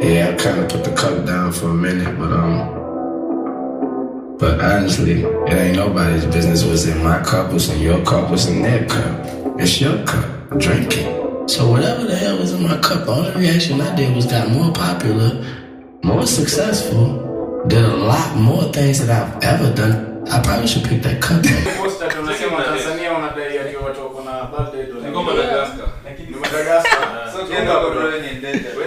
Yeah, I kind of put the cup down for a minute, but um, but honestly, it ain't nobody's business. What's in my cup? What's in your cup? What's in their cup? It's your cup. Drink it. So whatever the hell was in my cup, the only reaction I did was got more popular, more successful, did a lot more things that I've ever done. I probably should pick that cup up.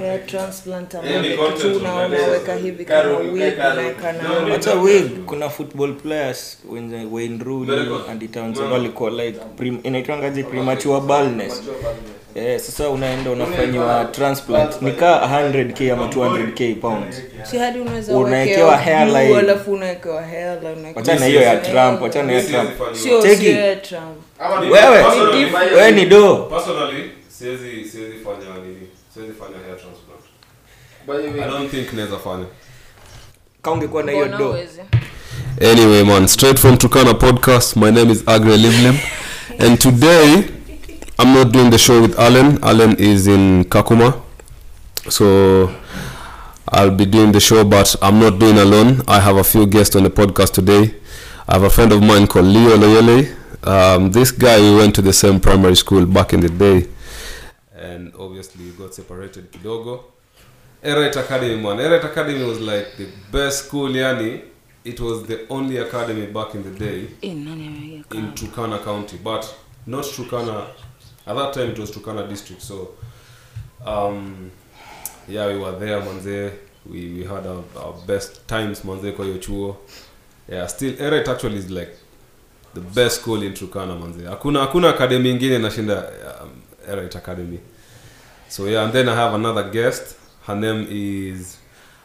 Yeah, ni ambayo content tu unaona unaweza. weka hivi kama wig unaweka na Hata wig kuna football players wenye Wayne Rooney and Townsend walikuwa like inaitwangaje? Premature baldness. Eh, sasa unaenda unafanyiwa transplant nika 100k ama 200k pounds. si hadi unaweza Unawekewa hairline. alafu unawekewa hairline Wachana na hiyo ya Trump, wachana na hiyo ya Trump. sio sio ya Trump Wewe, wewe ni do. Personally, siwezi siwezi fanya nini? Siwezi fanya hair transplant. By the way, I don't think naweza fanya. Kama ungekuwa na hiyo do. Anyway, man, straight from Tukana podcast. My name is Agre Livlim, and today I'm not doing the show with Alan. Alan is in Kakuma, so I'll be doing the show, but I'm not doing alone. I have a few guests on the podcast today. I have a friend of mine called Leo Loyele. Um, this guy we went to the same primary school back in the day, and obviously we got separated kidogo Erite Academy man Erite Academy was like the best school yani it was the only academy back in the day nani in Turkana County but not Turkana at that time it was Turkana district so um yeah we were there manze. We, we had our, our best times manze kwa hiyo chuo. Yeah still Erite actually is like the best school in Turkana manze. Hakuna hakuna academy ingine nashinda um, Erite Academy. So yeah and then I have another guest. Her name is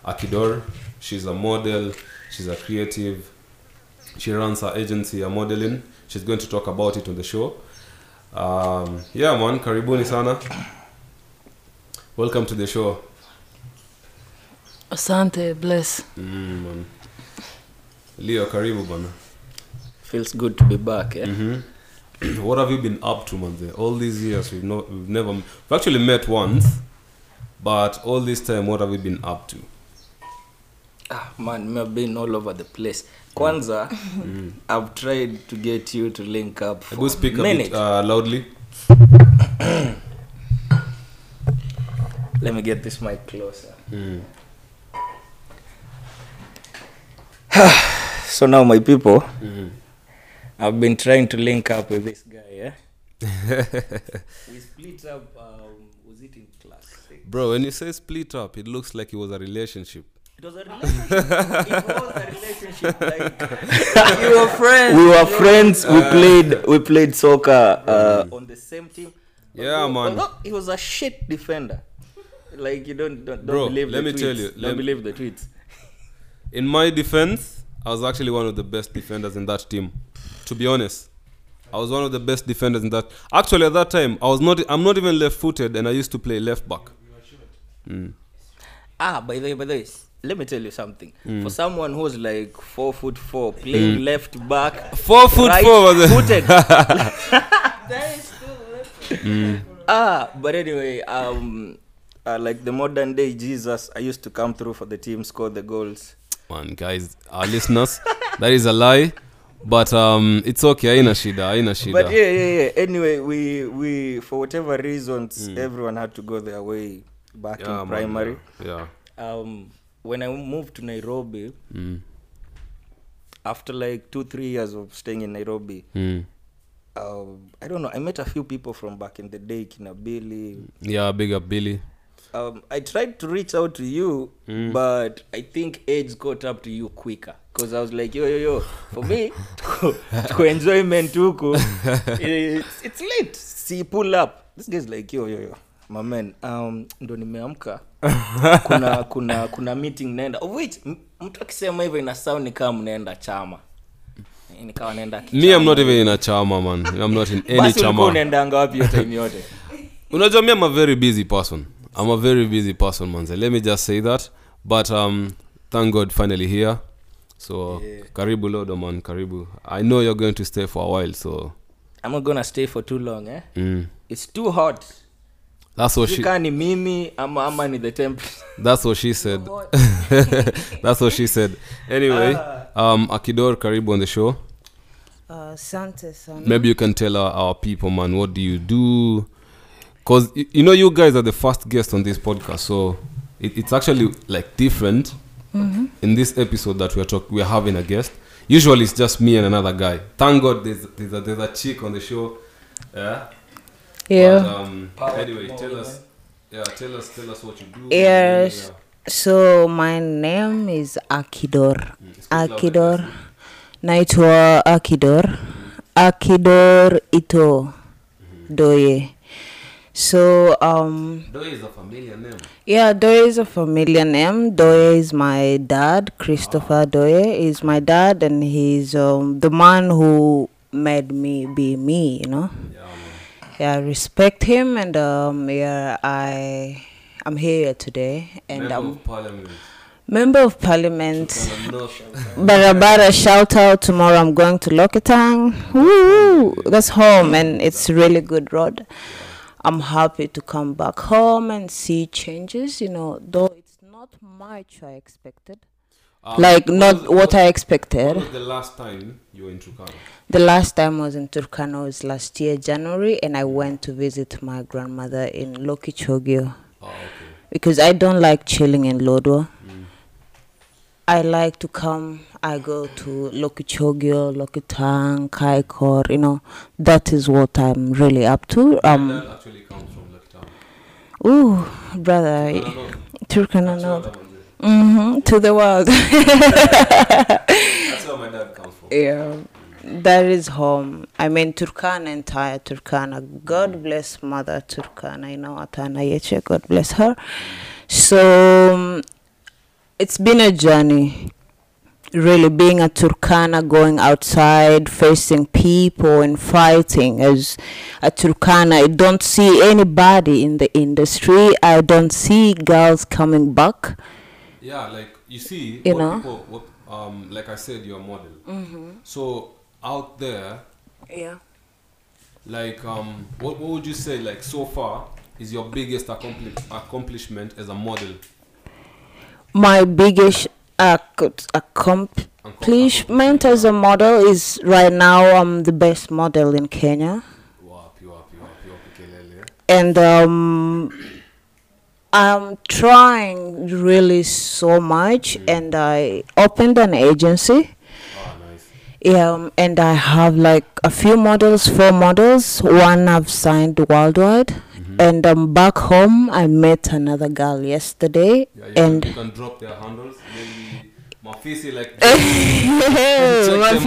Akidor. She's a model. She's a creative. She runs her agency a modeling she's going to talk about it on the show um, yeah man karibuni sana. Welcome to the show. Asante bless. Mm, man. leo karibu bana Feels good to be back, eh? what have you been up to manze all these years we've, not, we've never we've actually met once but all this time what have you been up to? Ah, man, i've been all over the place. Kwanza, I've tried to get you to link up for go speak a minute. bit uh, loudly Let me get this mic closer. Mm. So now, my people, I've been trying to link up with this guy, yeah? we split up, um, was it in class bro when you say split up it looks like it was a relationship It was a relationship. it was a relationship. Like, you were friends we were friends. We played. We played soccer uh, on the same team. Yeah, Although- man. although he was a shit defender. Like you don't don't, don't Bro, believe let the me tweets. tell you, Don't let- believe the tweets. in my defense, I was actually one of the best defenders in that team. To be honest, I was one of the best defenders in that. Actually, at that time, I was not. I'm not even left-footed, and I used to play left back. Ah, by the way, by the way, let me tell you something. For someone who's like four foot four, playing left back, Four foot right four was footed. that is still ah, but anyway, um, uh, like the modern day Jesus, I used to come through for the team, score the goals. Man, guys, our listeners, that is a lie. But um, it's okay. Aina shida, aina shida. But yeah, yeah, yeah. Anyway, we we for whatever reasons, everyone had to go their way back Yeah, in man, primary. Yeah. Um, when I moved to Nairobi, Mm. after like two three years of staying in Nairobi, Mm. um, I don't know. I met a few people from back in the day, Kina Billy. Yeah, big up Billy. Um, I tried to reach out to you, Mm. but I think age got up to you quicker. Because I was like, yo, yo, yo, for me, to enjoyment huku, it's, it's late. See, pull up. This guy's like, yo, yo, yo. My man, um, ndo nimeamka kuna kuna kuna meeting naenda. Of which m- mtu akisema hivyo ina sound ni kama mnaenda chama. Nikawa naenda Me, I'm not even in a chama, man. I'm not in any basi ulikuwa chama. unaendanga wapi hiyo time yote? Unajua me i'm a very busy person. I'm a very busy person manze. Let me just say that. But um thank god finally here. So karibu lodo man. Karibu. I know you're going to stay for a while so. I'm not gonna stay for too long eh? Mm. it's too hot that's what she ni mimi ama ama ni the that's what she said. That's what she said. Anyway um akidor karibu on the show. Uh, Sante sana. maybe you can tell our, our people man what do you do? Because you, you know you guys are the first guest on this podcast so it, it's actually like different. In this episode that we're talk we're having a guest usually it's just me and another guy. Thank god there's there's a, there's a chick on the show. Yeah Yeah. but, um anyway tell us yeah tell us tell us what you do Yes. So my name is Akidor. speak louder, Akidor. Naitwa Akidor. Akidor Ito Doye. So um Doe is a familiar name yeah, Doye is a familiar name. Doye is my dad. Christopher Doye is my dad and he's um the man who made me be me, you know. yeah man Yeah, I respect him and um yeah, I I'm here today and member I'm of parliament member of parliament. Barabara shout out tomorrow I'm going to Lokitaung. Woo! That's home and it's really good road. I'm happy to come back home and see changes, you know, though it's not much I expected. Um, Like not was- what I expected. was the last time you were in Turkana? The last time I was in Turkana was last year January and I went to visit my grandmother in Lokichogio Oh, okay. because I don't like chilling in Lodwar. I like to come. I go to Lokichogio, Lokitaung, Kaikor. You know, that is what I'm really up to. Um, actually comes from Lakitama. ooh, brother, Turkana North. Mm-hmm, to the world. That's where my dad comes from. yeah, that is home. I mean, Turkana, entire Turkana. God bless Mother Turkana. You know, Atana Yeche. God bless her. So um, it's been a journey. Really, being a Turkana, going outside, facing people, and fighting. As a Turkana, I don't see anybody in the industry. I don't see girls coming back. Yeah, like you see, You what know? people, what, um, like I said, you're a model. So out there, Yeah. like, um, what, what would you say, like, so far, is your biggest accompli- accomplishment as a model? my biggest ac- accomplishment as a model is right now I'm the best model in Kenya and um I'm trying really so much and I opened an agency Ah, nice. yeah, um, and I have like a few models, four models. One I've signed worldwide, and um, back home I met another girl yesterday, Yeah, you, and can, you can drop their handles. Maybe Mafisi, like, them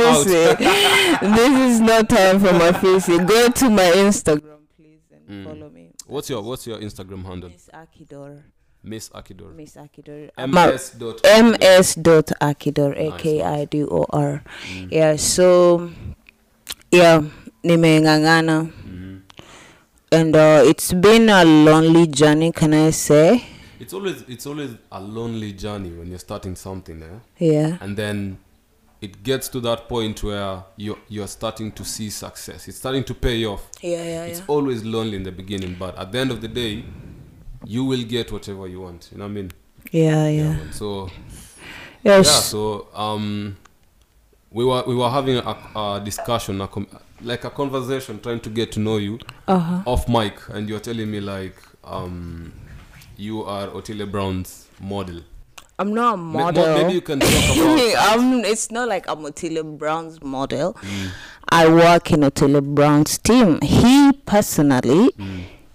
out. this is not time for my face. Go to my Instagram, please, and Mm. follow me. What's your what's your Instagram handle? Miss Akidor. Miss Akidor. Miss Akidor. MS. Dot ms dot akidor a k i d o r yeah so yeah nimeng'ang'ana Mhm. and uh, it's been a lonely journey can i say It's always it's always a lonely journey when you're starting something, eh? yeah and then it gets to that point where you're you're starting to see success. It's starting to pay off. yeah yeah It's yeah always lonely in the beginning, but at the end of the day, you will get whatever you want. You know what I mean? yeah yeah man. So yes yeah, so um, we were we were having a, a discussion, a com- like a conversation, trying to get to know you uh-huh off mic, and you're telling me like um, you are Otile Brown's model. I'm not a model Maybe you can talk about. um, it's not like I'm Otile Brown's model. I work in Otile Brown's team. He personally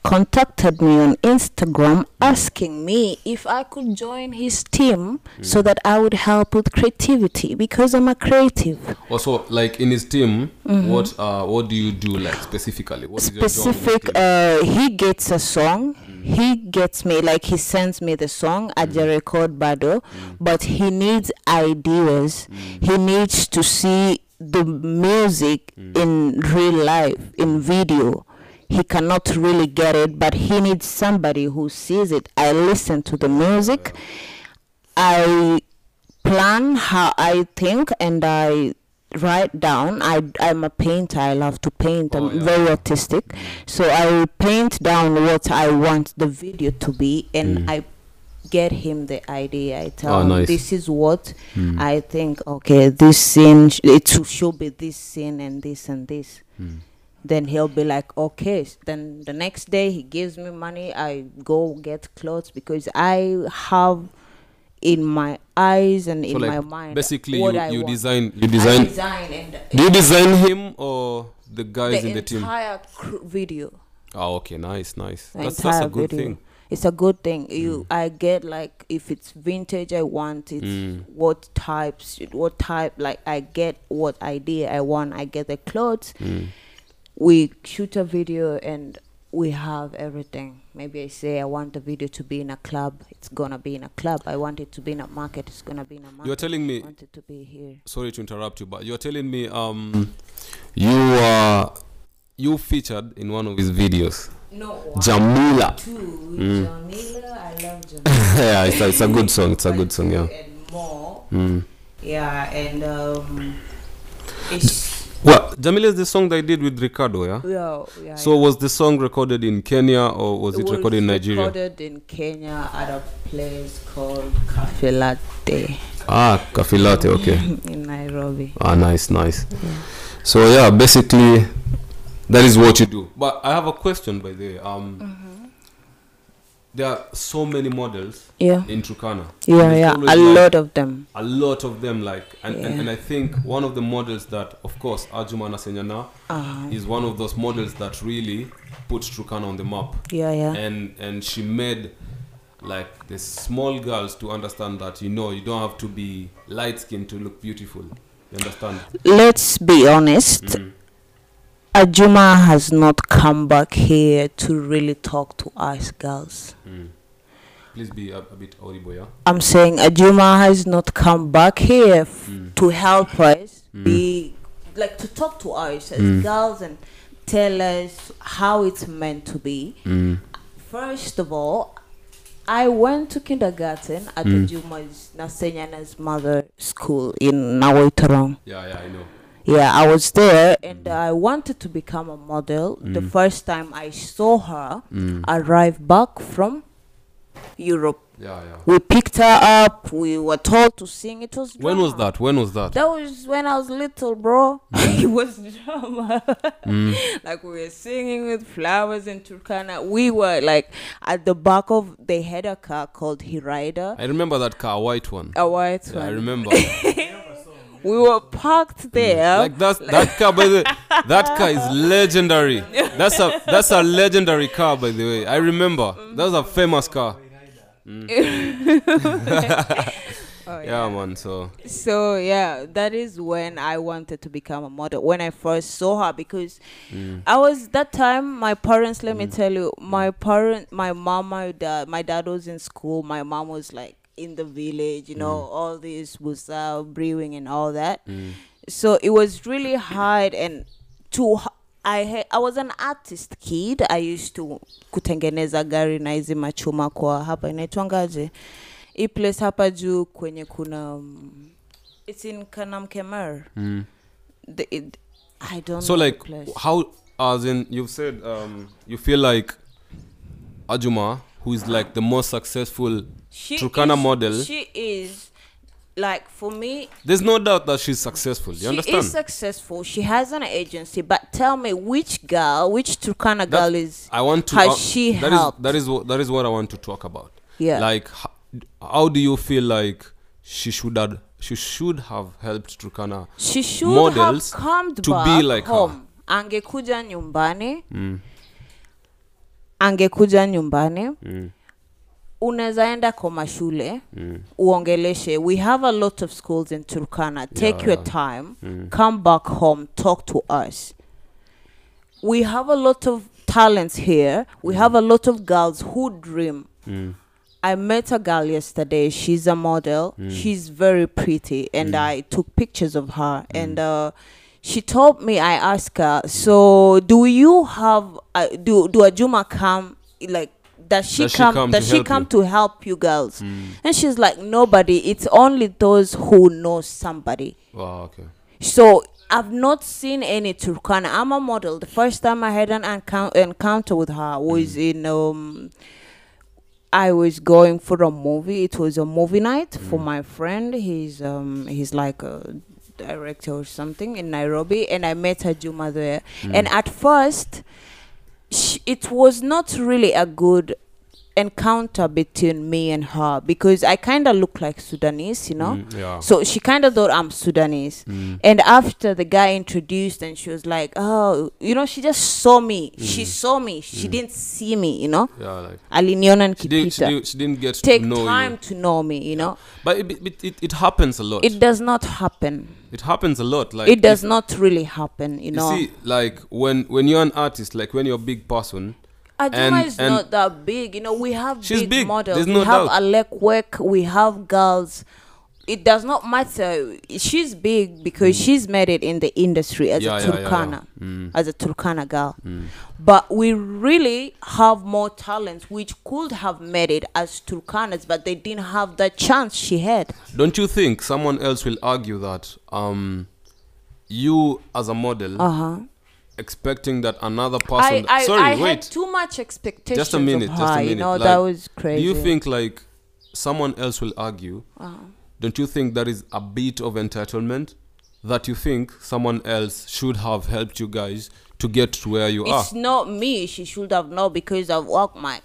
contacted me on Instagram asking me if I could join his team so that I would help with creativity because I'm a creative. Also, like in his team, what uh, what do you do like specifically? What is your job in his Mm-hmm. specific uh he gets a song he gets me like he sends me the song at the mm. record bado mm. but he needs ideas. Mm. He needs to see the music in real life in video. He cannot really get it but he needs somebody who sees it. I listen to the music. I plan how I think and I write down. I I'm a painter. I love to paint. I'm Oh, yeah. very artistic, so I paint down what I want the video to be, and mm. I get him the idea. I tell Oh, him nice. this is what mm. I think. Okay, this scene sh- it should- should be this scene and this and this. Mm. Then he'll be like, okay. Then the next day he gives me money. I go get clothes because I have in my eyes and So in like my mind. basically you, you design you I design. design and Do you design him or the guys the in the team? entire video. Oh, okay, nice, nice. The That's that's a good video. thing. It's a good thing. You, I get like if it's vintage, I want it. Mm. What types? What type? Like I get what idea I want. I get the clothes. Mm. We shoot a video and we have everything. Maybe I say I want the video to be in a club. It's gonna be in a club. I want it to be in a market. It's gonna be in a market. You're telling I me. want it to be here. Sorry to interrupt you, but you're telling me um you uh you featured in one of his videos. No. Jamila. Two. Mm. Jamila, I love Jamila. yeah, it's a, it's a good song. It's a good song. Yeah. And more. Mm. Yeah, and um, it's Well, Jamila is the song that I did with Ricardo. Yeah. yeah, yeah. So was the song recorded in Kenya or was it, recorded in Nigeria? Recorded in Kenya at a place called Cafe Latte Ah, Cafe Latte. Okay. in Nairobi. Ah, nice, nice. So yeah, basically, that is what you do. But I have a question, by the way. Um, Mm-hmm. There are so many models Yeah, in Turkana. yeah, yeah. A like lot of them. a lot of them. Like, and, and, Yeah. and I think one of the models that, of course, Ajuma Nasenyana Uh, is one of those models that really put Turkana on the map. yeah, yeah. and and she made like the small girls to understand that you know you don't have to be light skinned to look beautiful you understand Let's be honest. Mhm. Ajuma has not come back here to really talk to us girls. Mm. please be a, a bit audible yeah I'm saying Ajuma has not come back here f- Mm. to help us be like to talk to us as Mm. girls and tell us how it's meant to be. mm. First of all, I went to kindergarten at Mm. Ajuma's Nasenyana's mother school in Nawaiterong. yeah yeah i know Yeah, I was there and I wanted to become a model. The Mm. first time I saw her mm. arrive back from Europe. yeah yeah We picked her up. We were told to sing. It was when was that when was that That was when I was little, bro. it was drama. Mm. like we were singing with flowers in Turkana. We were like at the back of. They had a car called Hirida, i remember that car a white one a white yeah, i remember We were parked there. like that's that car by the that car is legendary that's a that's a legendary car by the way i remember that was a famous car Oh, yeah man so So yeah, that is when I wanted to become a model. When I first saw her, because mm. I was that time. My parents, let me tell you, my parent, my mom, my dad, my dad was in school. My mom was like in the village. You know, all this was uh, brewing and all that. Mm. So it was really hard and to. I ha- I was an artist kid. I used to kutengeneza gari na hizi machuma kwa hapa inaitwangaje hii place hapa juu kwenye kuna um, it's in Kanamkemer. Mm. The, it, I don't so know like the place. how as in you've said um you feel like ajuma who is like the most successful she Turkana is, model. She is like for me. there's no doubt that she's successful you she understand is successful. She has an agency, but tell me which girl, which Turkana girl is? i want to has uh, she that is helped? that is what that is what i want to talk about Yeah. like how, how do you feel like she should have she should have helped Turkana she should models have come to be like her. home angekuja nyumbani Mm, angekuja nyumbani mm, unaweza enda kwa mashule mm, uongeleshe. We have a lot of schools in turkana. Take Yeah, your yeah. time. Mm. come back home. Talk to us. We have a lot of talents here. We have a lot of girls who dream. Mm. I met a girl yesterday. She's a model. She's very pretty, and I took pictures of her. And uh, she told me, I asked her, "So, do you have uh, do do Ajuma come like?" Does she Does she come? come does she come you? to help you girls? And she's like, nobody. It's only those who know somebody. Wow, okay. So I've not seen any Turkana. I'm a model. The first time I had an encou- encounter with her was in um I was going for a movie. It was a movie night for my friend. He's um he's like a director or something in Nairobi and I met her Juma there. Mm. And at first sh- it was not really a good encounter between me and her because I kind of look like Sudanese, you know. Mm, yeah. So she kind of thought I'm Sudanese. Mm. And after the guy introduced and she was like, oh, you know, she just saw me. She saw me. She didn't see me, you know. Yeah, like Aliniona she didn't, she, didn't, she didn't get Take to know time you. to know me, you know. But it, it, it, it happens a lot. It does not happen. It happens a lot. Like it does not really happen, you You know. see, like when when you're an artist, like when you're a big person, Ajuma and- is not that big. You know, we have She's big, big, models. there's we no have doubt. Alek Wek. We have girls. It does not matter. She's big because she's made it in the industry as Mm. Yeah, a yeah, yeah, yeah. Turkana, Mm. as a Turkana girl. But we really have more talents which could have made it as Turkanas, but they didn't have the chance she had. don't you think someone else will argue that um, you as a model Uh huh. Expecting that another person? I, sorry, I wait. had too much expectations just a minute. of Just her. a minute. You know, Like, that was crazy. Do you think like someone else will argue? Uh-huh. Don't you think there is a bit of entitlement that you think someone else should have helped you guys to get to where you it's are? It's not me? She should have known because I've worked my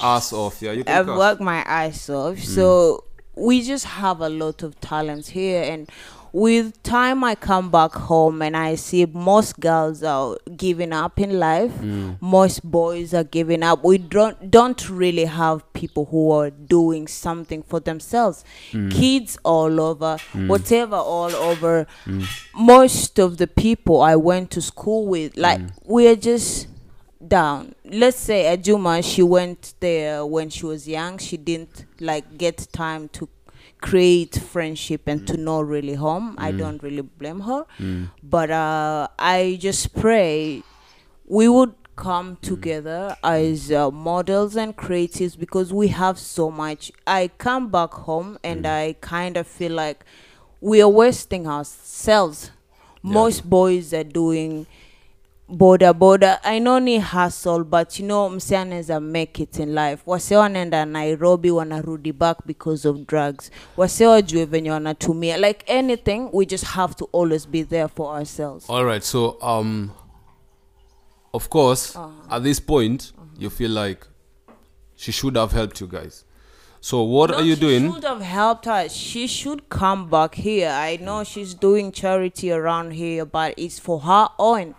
Ass off, yeah. You I've worked my ass off. Mm. So we just have a lot of talents here and with time I come back home and I see most girls are giving up in life. Mm. Most boys are giving up. We don't don't really have people who are doing something for themselves. Mm. Kids all over, whatever all over. Most of the people I went to school with, like we're just down. Let's say Ajuma, she went there when she was young. She didn't like get time to create friendship and to mm. know really home. I mm. don't really blame her, mm. but uh, I just pray we would come together as uh, models and creatives because we have so much. I come back home and I kind of feel like we are wasting ourselves. Most boys are doing boda boda i know ni hustle but you know mse anaweza make it in life wase wanaenda nairobi wanarudi back because of drugs wase wajue venye wanatumia like anything we just have to always be there for ourselves All right. So, um, of course, Uh-huh. at this point, you feel like she should have helped you guys. So, what No, are you she doing? should have helped her she should come back here i know she's doing charity around here but it's for her own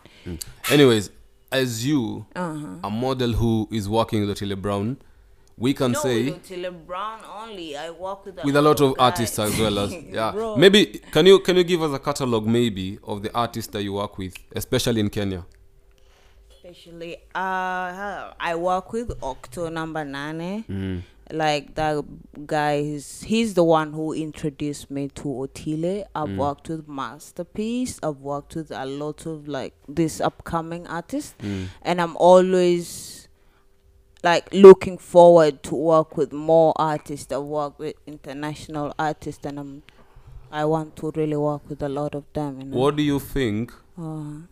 Anyways, as you, Uh-huh. a model who is working with Otile Brown, we can no, say with Otile Brown only. I work with a, with a lot of guys. artists as well as yeah. Bro. Maybe can you can you give us a catalog maybe of the artists that you work with, especially in Kenya? especially uh i work with octo number nine Mm. Like that guy he's, he's the one who introduced me to otile i've Mm. worked with masterpiece i've worked with a lot of like this upcoming artists Mm. and i'm always like looking forward to work with more artists i work with international artists and i'm i want to really work with a lot of them you know? What do you think Uh,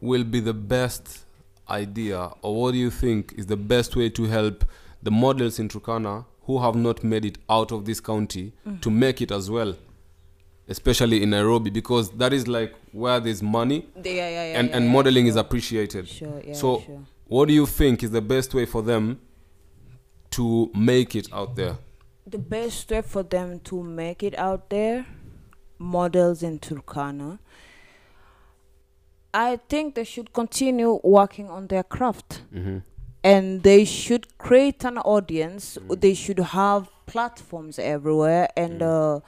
will be the best idea, or what do you think is the best way to help the models in Turkana who have not made it out of this county to make it as well, especially in Nairobi, because that is like where there's money yeah, yeah, yeah, and, and modeling is appreciated. Sure, yeah, so, sure. what do you think is the best way for them to make it out there? the best way for them to make it out there, models in Turkana, I think they should continue working on their craft. Mm-hmm. And they should create an audience. They should have platforms everywhere. And uh,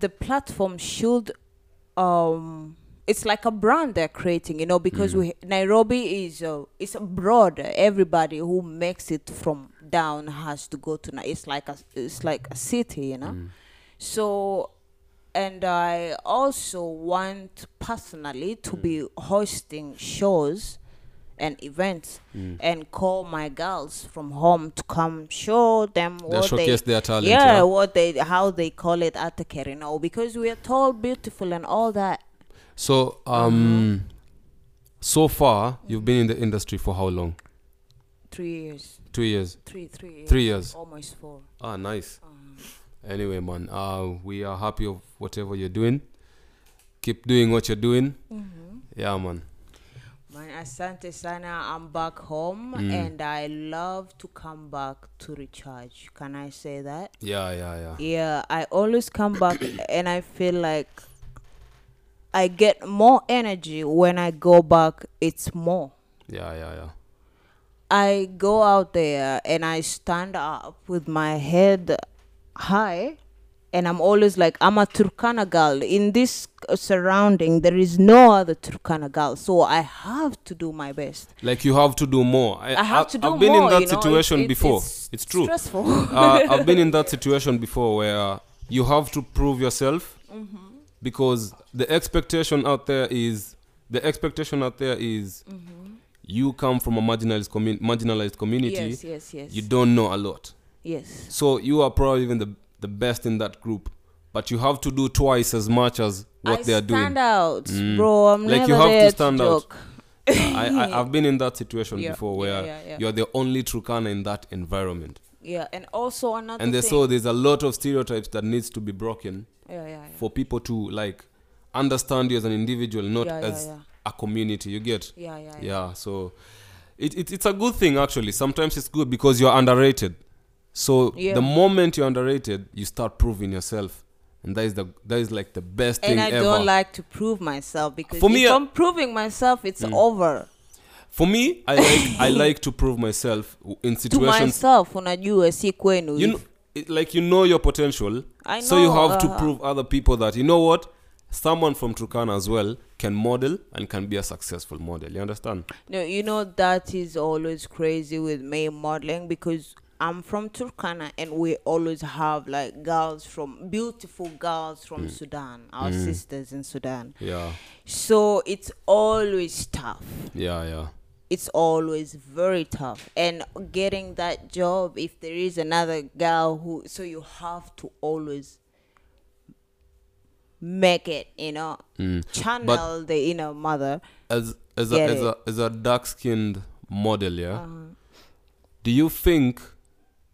the platform should um it's like a brand they're creating you know because we nairobi is uh, it's broad. Everybody who makes it from down has to go to Na- it's like a it's like a city you know? So and i also want personally to be hosting shows and events and call my girls from home to come show them They what showcase they their talent, yeah, yeah. what they how they call it atakere you know because we are tall beautiful and all that So, um, so far you've been in the industry for how long? three years Two years. three three years Three years. almost four Ah, nice. Anyway, man, uh, we are happy of whatever you're doing. Keep doing what you're doing. Yeah, man. Man, asante sana. I'm back home Mm. and I love to come back to recharge. Can I say that? Yeah, yeah, yeah. Yeah, I always come back and I feel like I get more energy when I go back. It's more. Yeah, yeah, yeah. I go out there and I stand up with my head high and I'm always like I'm a Turkana girl in this uh, surrounding there is no other Turkana girl so I have to do my best Like you have to do more. I, I have I've- to do I've been more in that know, situation it's- before. it's, It's, true. stressful uh, I've been in that situation before where you have to prove yourself Mm-hmm. because the expectation out there is the expectation out there is you come from a marginalized commun- marginalized community. Mm-hmm. yes yes yes You don't know a lot, yes so you are probably even the the best in that group, but you have to do twice as much as what I they are stand doing. Stand out Mm. bro I'm Like, never you have to there stand out. joke. I, I I've been in that situation Yeah, before where yeah, yeah. you're the only Turkana in that environment, yeah and also another and there's so there's a lot of stereotypes that needs to be broken yeah, yeah, yeah. for people to like understand you as an individual, not as a community. You get? yeah yeah yeah Yeah. So it, it it's a good thing actually. Sometimes it's good because you're underrated. So Yeah. the moment you're underrated, you start proving yourself, and that is the that is like the best and thing I ever. don't like to prove myself because For if me, uh, I'm proving myself, it's over. For me, I like I like to prove myself in To situations. myself, unajua si kwenu. You know, it, like you know your potential, I so you know, have to uh, prove other people that you know what someone from Turkana as well can model and can be a successful model. You understand? No, you know that is always crazy with me modeling because I'm from Turkana and we always have like girls from beautiful girls from mm. Sudan, our mm. sisters in Sudan. Yeah, So it's always tough. yeah, yeah. It's always very tough. And getting that job if there is another girl who so you have to always make it, you know. Mm. Channel the inner mother. As as a as a as a dark skinned model, yeah. Uh-huh. Do you think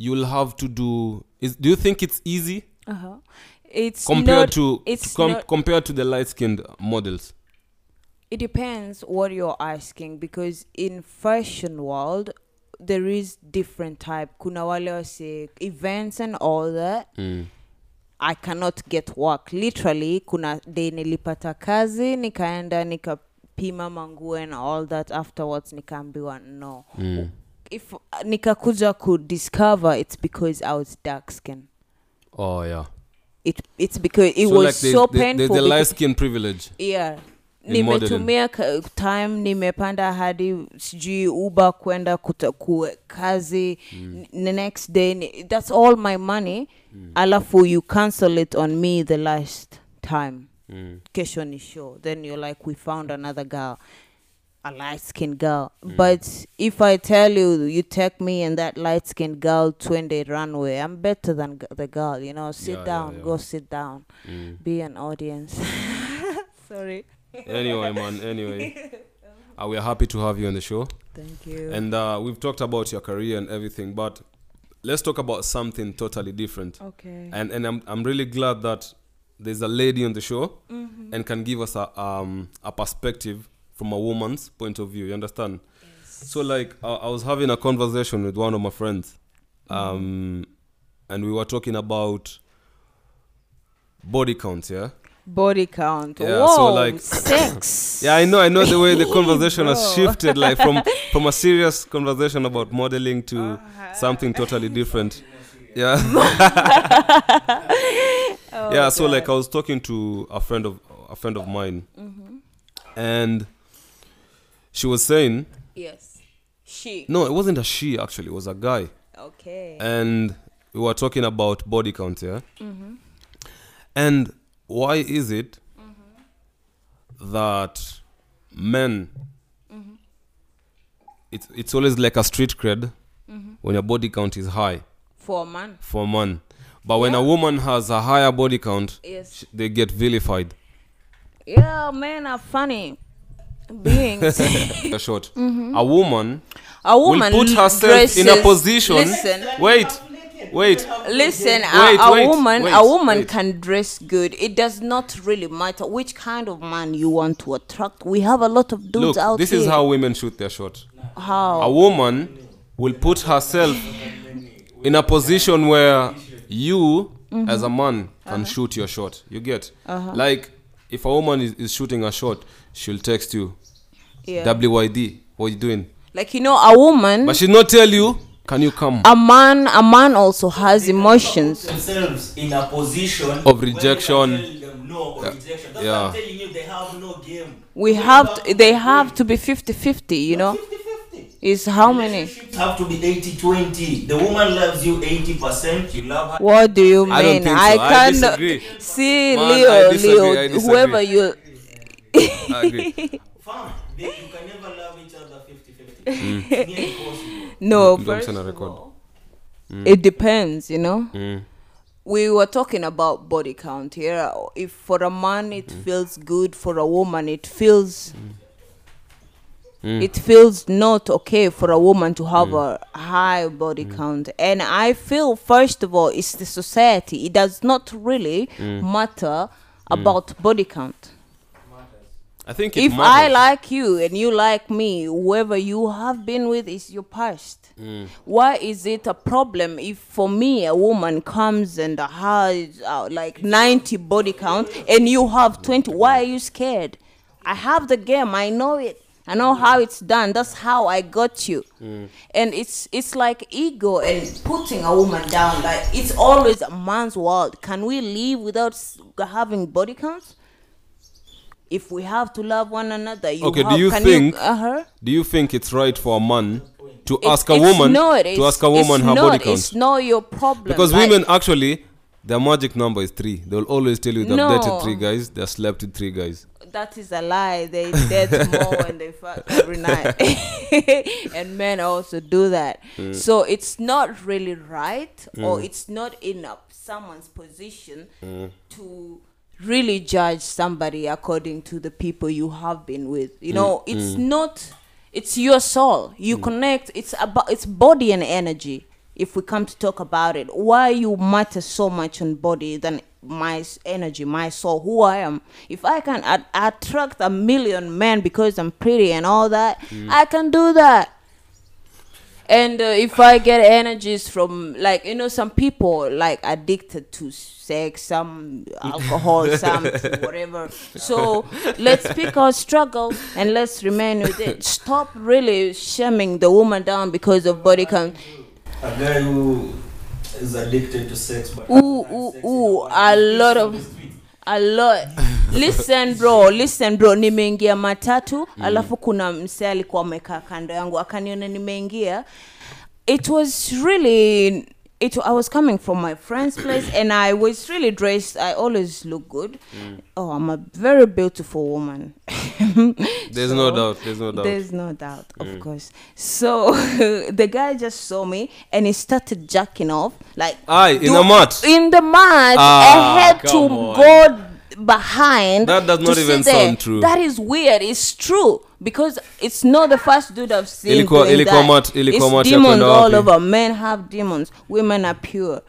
you'll have to do? Is do you think it's easy Uh-huh. It's compared not, to, it's to com- not, compared to the light skinned models? it depends what you're asking because in fashion world there is different type kuna wale wase events and all that Mm. i cannot get work literally kuna day nilipata kazi nikaenda nikapima manguo and all that afterwards nikaambiwa no Mm. If nikakuja kudiscover it's because i was dark skin. Oh yeah. it, it's because it so was like there's, so painful there's the light skin privilege. yeah. Nimetumia time nimepanda hadi sijui uba kwenda ku kazi. Mm. the next day ni- that's all my money. Alafu you cancel it on me the last time. Mm. kesho ni show. Then you're like we found another girl a light skinned girl Mm. but if i tell you you take me and that light skinned girl twende runway i'm better than g- the girl you know sit Yeah, yeah, down yeah. go sit down Mm. be an audience sorry Anyway, man. Anyway, uh, we are happy to have you on the show, thank you and uh, we've talked about your career and everything, but let's talk about something totally different. okay And and I'm I'm really glad that there's a lady on the show Mm-hmm. and can give us a um a perspective from a woman's point of view. You understand? So like I, I was having a conversation with one of my friends, Mm-hmm. um, and we were talking about body count. Yeah. Body count. Yeah, Whoa, so, like- sex. Yeah, I know. I know the way the conversation has shifted, like from from a serious conversation about modeling to something totally different. Yeah. yeah. So like I was talking to a friend of a friend of mine, and she was saying, Yes. She. no, it wasn't a she actually. It was a guy, Okay. and we were talking about body count. Yeah. Mm-hmm. And why is it mm-hmm. that men mm-hmm. it's it's always like a street cred when your body count is high For a man. for a man but when a woman has a higher body count Yes. sh- they get vilified Yeah, men are funny beings. a short a woman a woman will put herself in a position Listen, wait wait listen. Wait, a, a wait, woman, wait, a woman can dress good. It does not really matter which kind of man you want to attract. We have a lot of dudes look out this here. is how women shoot their shot How? a woman will put herself in a position where you Mm-hmm. as a man Uh-huh. can shoot your shot you get like if a woman is, is shooting a shot she'll text you yeah. wyd what you doing like you know, a woman, but she'll not tell you can you come a man, a man also has emotions. themselves in a position Of rejection. no yeah. rejection. That's Yeah. what I'm telling you, they have no game. We have, to, they have to be 50-50, You know, 50-50. Is how many? Relationships have to be 80-20. The woman loves you 80%, you love her. What do you mean? I don't think so. I I can't disagree. see Man, Leo, disagree, I Leo, disagree. whoever you. I agree. Fam, they, you can never love each other 50-50. Mm. It's impossible. No, first send a of record. all, it depends. You know, Mm. we were talking about body count here. If for a man it Mm. feels good, for a woman it feels. Mm. It feels not okay for a woman to have Mm. a high body count, and I feel first of all it's the society. It does not really Mm. matter about body count. i think it if I like you and you like me, whoever you have been with is your past. Mm. Why is it a problem if for me a woman comes and has uh, like 90 body count and you have 20? Why are you scared? I have the game. I know it. I know how it's done. That's how I got you. And it's it's like ego and putting a woman down. Like it's always a man's world. Can we live without having body counts? If we have to love one another, you Okay, do you think- uh-huh. do you think it's right for a man to It's- ask a woman not, to ask a woman her not, body count It's not your problem. Because like- women actually, their magic number is three. They'll always tell you they've No. dated three guys, they've slept with three guys. that is a lie. They date more when they fuck every night, and men also do that. Mm. So it's not really right, or Mm. it's not in a, someone's position to really judge somebody according to the people you have been with. You know, Mm. it's not. It's your soul. You connect. It's about. It's body and energy. If we come to talk about it, why you matter so much on body than my energy, my soul, who I am. If I can at- attract a million men because I'm pretty and all that, I can do that. And uh, if I get energies from like you know some people like addicted to sex, some alcohol, some whatever. So let's pick our struggle and let's remain with it. Stop really shaming the woman down because of body count. A guy who is addicted to sex but Ooh, ooh, sex ooh, a lot of- a lot. Listen bro listen bro nimeingia matatu alafu kuna msee alikuwa amekaa kando yangu akaniona nimeingia. It was really it, I was coming from my friend's place and I was really dressed. I always look good. Oh, I'm a very beautiful woman. There's no doubt, there's no doubt. There's no doubt, of course. So the guy just saw me and he started jacking off. Like Aye, in the mat. In the mat. Ah, I had to on. go behind. That does not even there. sound true. That is weird. It's true. Because it's not the first dude I've seen Ilikuwa- doing ilikuwa that. mat- ilikuwa it's mat demons all over. Men have demons. Women are pure.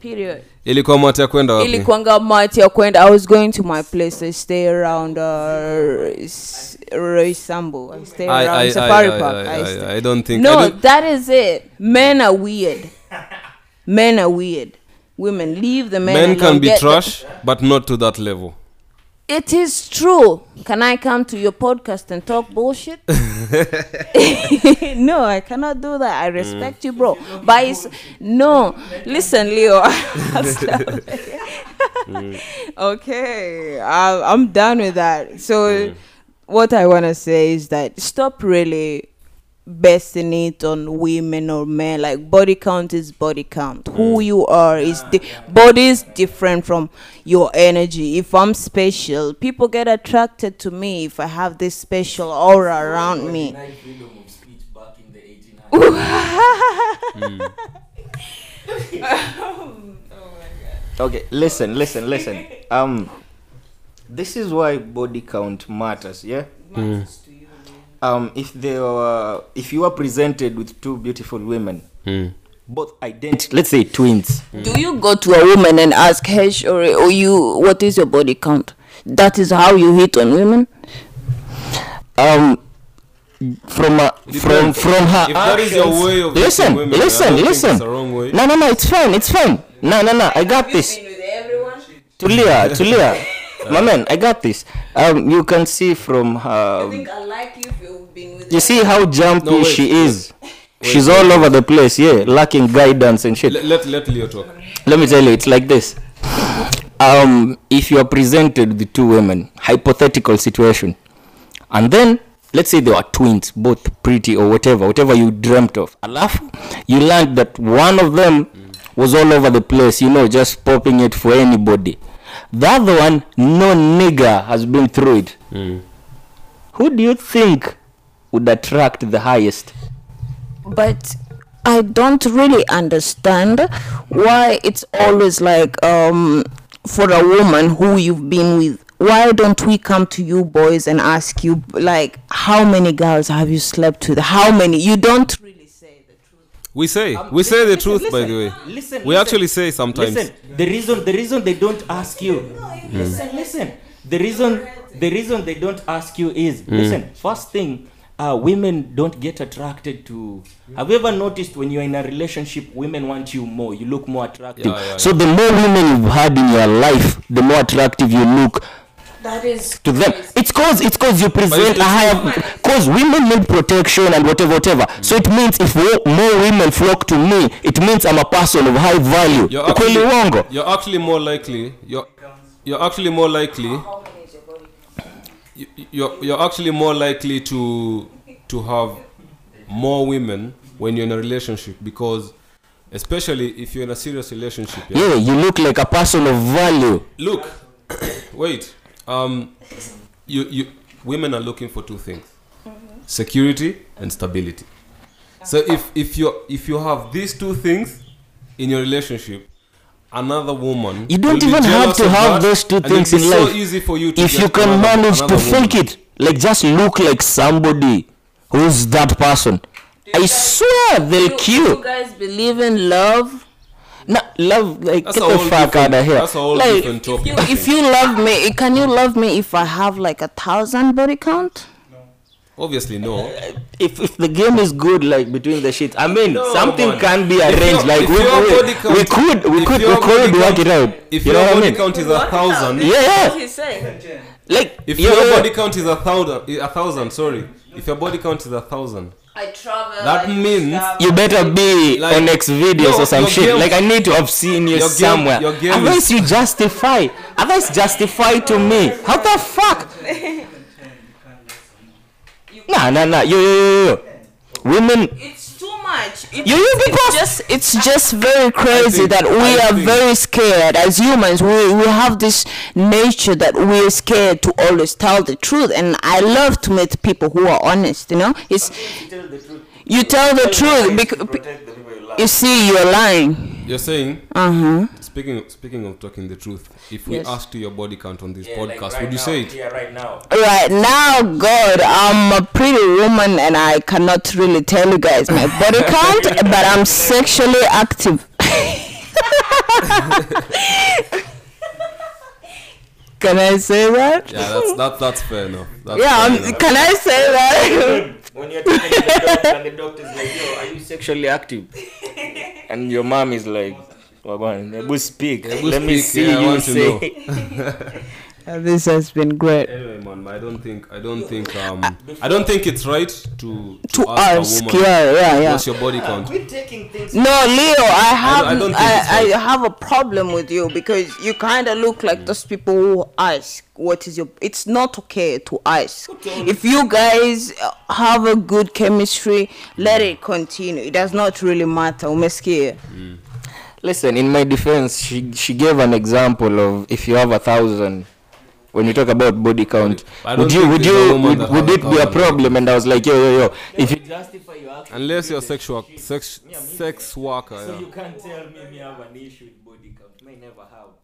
Period. ilikuwa mati ya kwenda wapi ilikuanga mati ya kwenda i was going to my place i stay around uh, i stay around I- safari I- park I- I- I, I don't think- I no don't- that is it men are weird men are weird women leave the men men can be get the- trash but not to that level. It is true. Can i come to your podcast and talk bullshit? No i cannot do that. I respect you bro. But it's, no. Listen leo. Okay. I, i'm done with that. So what i want to say is that stop really basing it on women or men like body count is body count. Who hmm. you are is the body is different from your energy. If i'm special people get attracted to me if i have this special aura around me. Denied freedom of speech back in the 1800s. Hmm. okay listen listen listen. Um this is why body count matters yeah hmm. Um if they were if you are presented with two beautiful women both identical let's say twins. Do you go to a woman and ask her or, or you what is your body count? That is how you hit on women? Um from a, from from her If that is your way of listen women, listen listen. no no no it's fine it's fine. No no no i got this. Tulia, Tulia. My man, I got this. Um, you can see from her. I like you if you've been with You see how jumpy No, wait, she wait, is. She's all over the place, yeah, lacking guidance and shit. let, let let leo talk Let me tell you, it's like this. Um, if you are presented with two women, hypothetical situation, and then let's say they were twins, both pretty or whatever, whatever you dreamt of. Alafu, you learned that one of them was all over the place, you know, just popping it for anybody. The other one, no nigger has been through it. Who do you think would attract the highest? but I don't really understand why it's always like um for a woman who you've been with. Why don't we come to you boys and ask you like how many girls have you slept with? How many? You don't we say we say the truth by the way Listen, we actually say sometimes Listen, the reason the reason they don't ask you. Listen, listen. The reason the reason they don't ask you is listen. First thing, uh, women don't get attracted to. Have you ever noticed when you're in a relationship, women want you more. You look more attractive. Yeah, yeah, so the more women you've had in your life, the more attractive you look That is to them. It's cause it's cause you present a higher. Cause women need protection and whatever, whatever. So it means if more women flock to me, it means I'm a person of high value. you're actually, you're actually more likely you're you're actually more likely you, you're, you're actually more likely to to have more women when you're in a relationship because especially if you're in a serious relationship yeah? Yeah, you look like a person of value. look wait um you you women are looking for two things security and stability so if if you if you have these two things in your relationship another woman You don't will be even have to have that, those two things in be life. so easy for you to If get you can another- manage to another fake it, like just look like somebody who's that person. I swear they'll kill. You guys believe in love? No, love, like, That's get the fuck out of here. that's a whole like, different topic You, if you love me, can you love me if I have like a thousand body count? obviously no uh, if, if the game is good, like between the sheets, I mean, No, something man. can be arranged. Like we, we, count- we could, we could, we could body work it out. if you your know what I body mean? count is a thousand Yeah, yeah. he's saying. Like if yeah, your yeah. body count is a thousand a thousand sorry if your body count is a thousand I travel. That means you better be Like, on next videos your- or some shit. Guilt. like I need to have seen you your somewhere. somewhere. your game Otherwise you justify. Otherwise justify to me. How the fuck? nah, nah, nah. Yo, yo, yo, yo. Women. It's much. It, You, you people. it's just it's just very crazy think- that we I are think- very scared as humans. We we have this nature that we're scared to always tell the truth, and I love to meet people who are honest. You know, it's you tell the truth because you see you're lying. you're saying Uh huh. Speaking of, speaking of talking the truth if we Yes. asked your body count on this Yeah, like podcast right would you now, say it Yeah, right now. Right now, God, I'm a pretty woman, and I cannot really tell you guys my body count, but I'm sexually active. Can I say that? yeah that's that, that's fair enough that's Yeah, fair um, enough. can I say that? When you're talking to the doctor and the doctor's like, yo, are you sexually active? And your mom is like, Wagwan, Ebu speak. Ebu Let me see yeah, I you want to know. say. This has been great. Anyway, man, I don't think I don't think um I don't think it's right to To ask, ask, a woman yeah, yeah, yeah. what's your body count. We're taking things. No, Leo, I have I I, don't think I, it's right. have a problem with you because you kind of look like those people who ask what is your. It's not okay to ask. If you guys uh, have a good chemistry, let it continue. It does not really matter. Umesikia? Listen, in my defense, she she gave an example of if you have a thousand. When you talk about body count, would you would you would, would it be a problem? And I was like, yo yo yo, if you Justify your action. Unless you're sexual sex sex worker, So yeah. you can't tell me me have an issue with body count. May never have.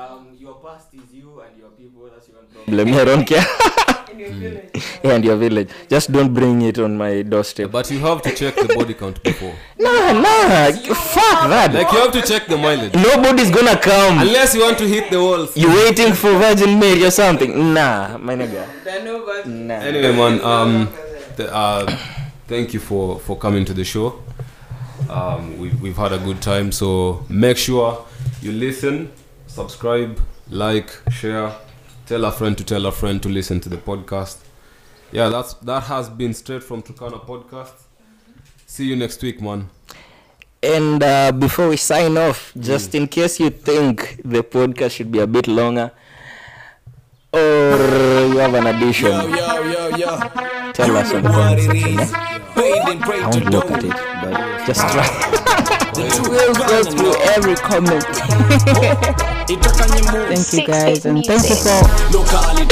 Um, your past is you and your people. That's your problem. I don't care. yeah, and your village. Just don't bring it on my doorstep. But you have to check the body count before. Nah, nah, fuck that. Like you have to check the mileage. Nobody's gonna come. Unless you want to hit the walls. You waiting for Virgin Mary or something? Nah, my nigga. Nah. Anyway, man, um, the, uh, thank you for for coming to the show. Um, we, we've had a good time, so make sure you listen, subscribe, like, share, tell a friend to tell a friend to listen to the podcast. Yeah, that's that has been straight from Turkana podcast. See you next week, man. And uh, before we sign off, just in case you think the podcast should be a bit longer, or you have an addition. Yo, yo, yo, yo. Tell us on the I won't look at it, but just try. we'll go through every comment. thank you guys, and thank you for. Locally,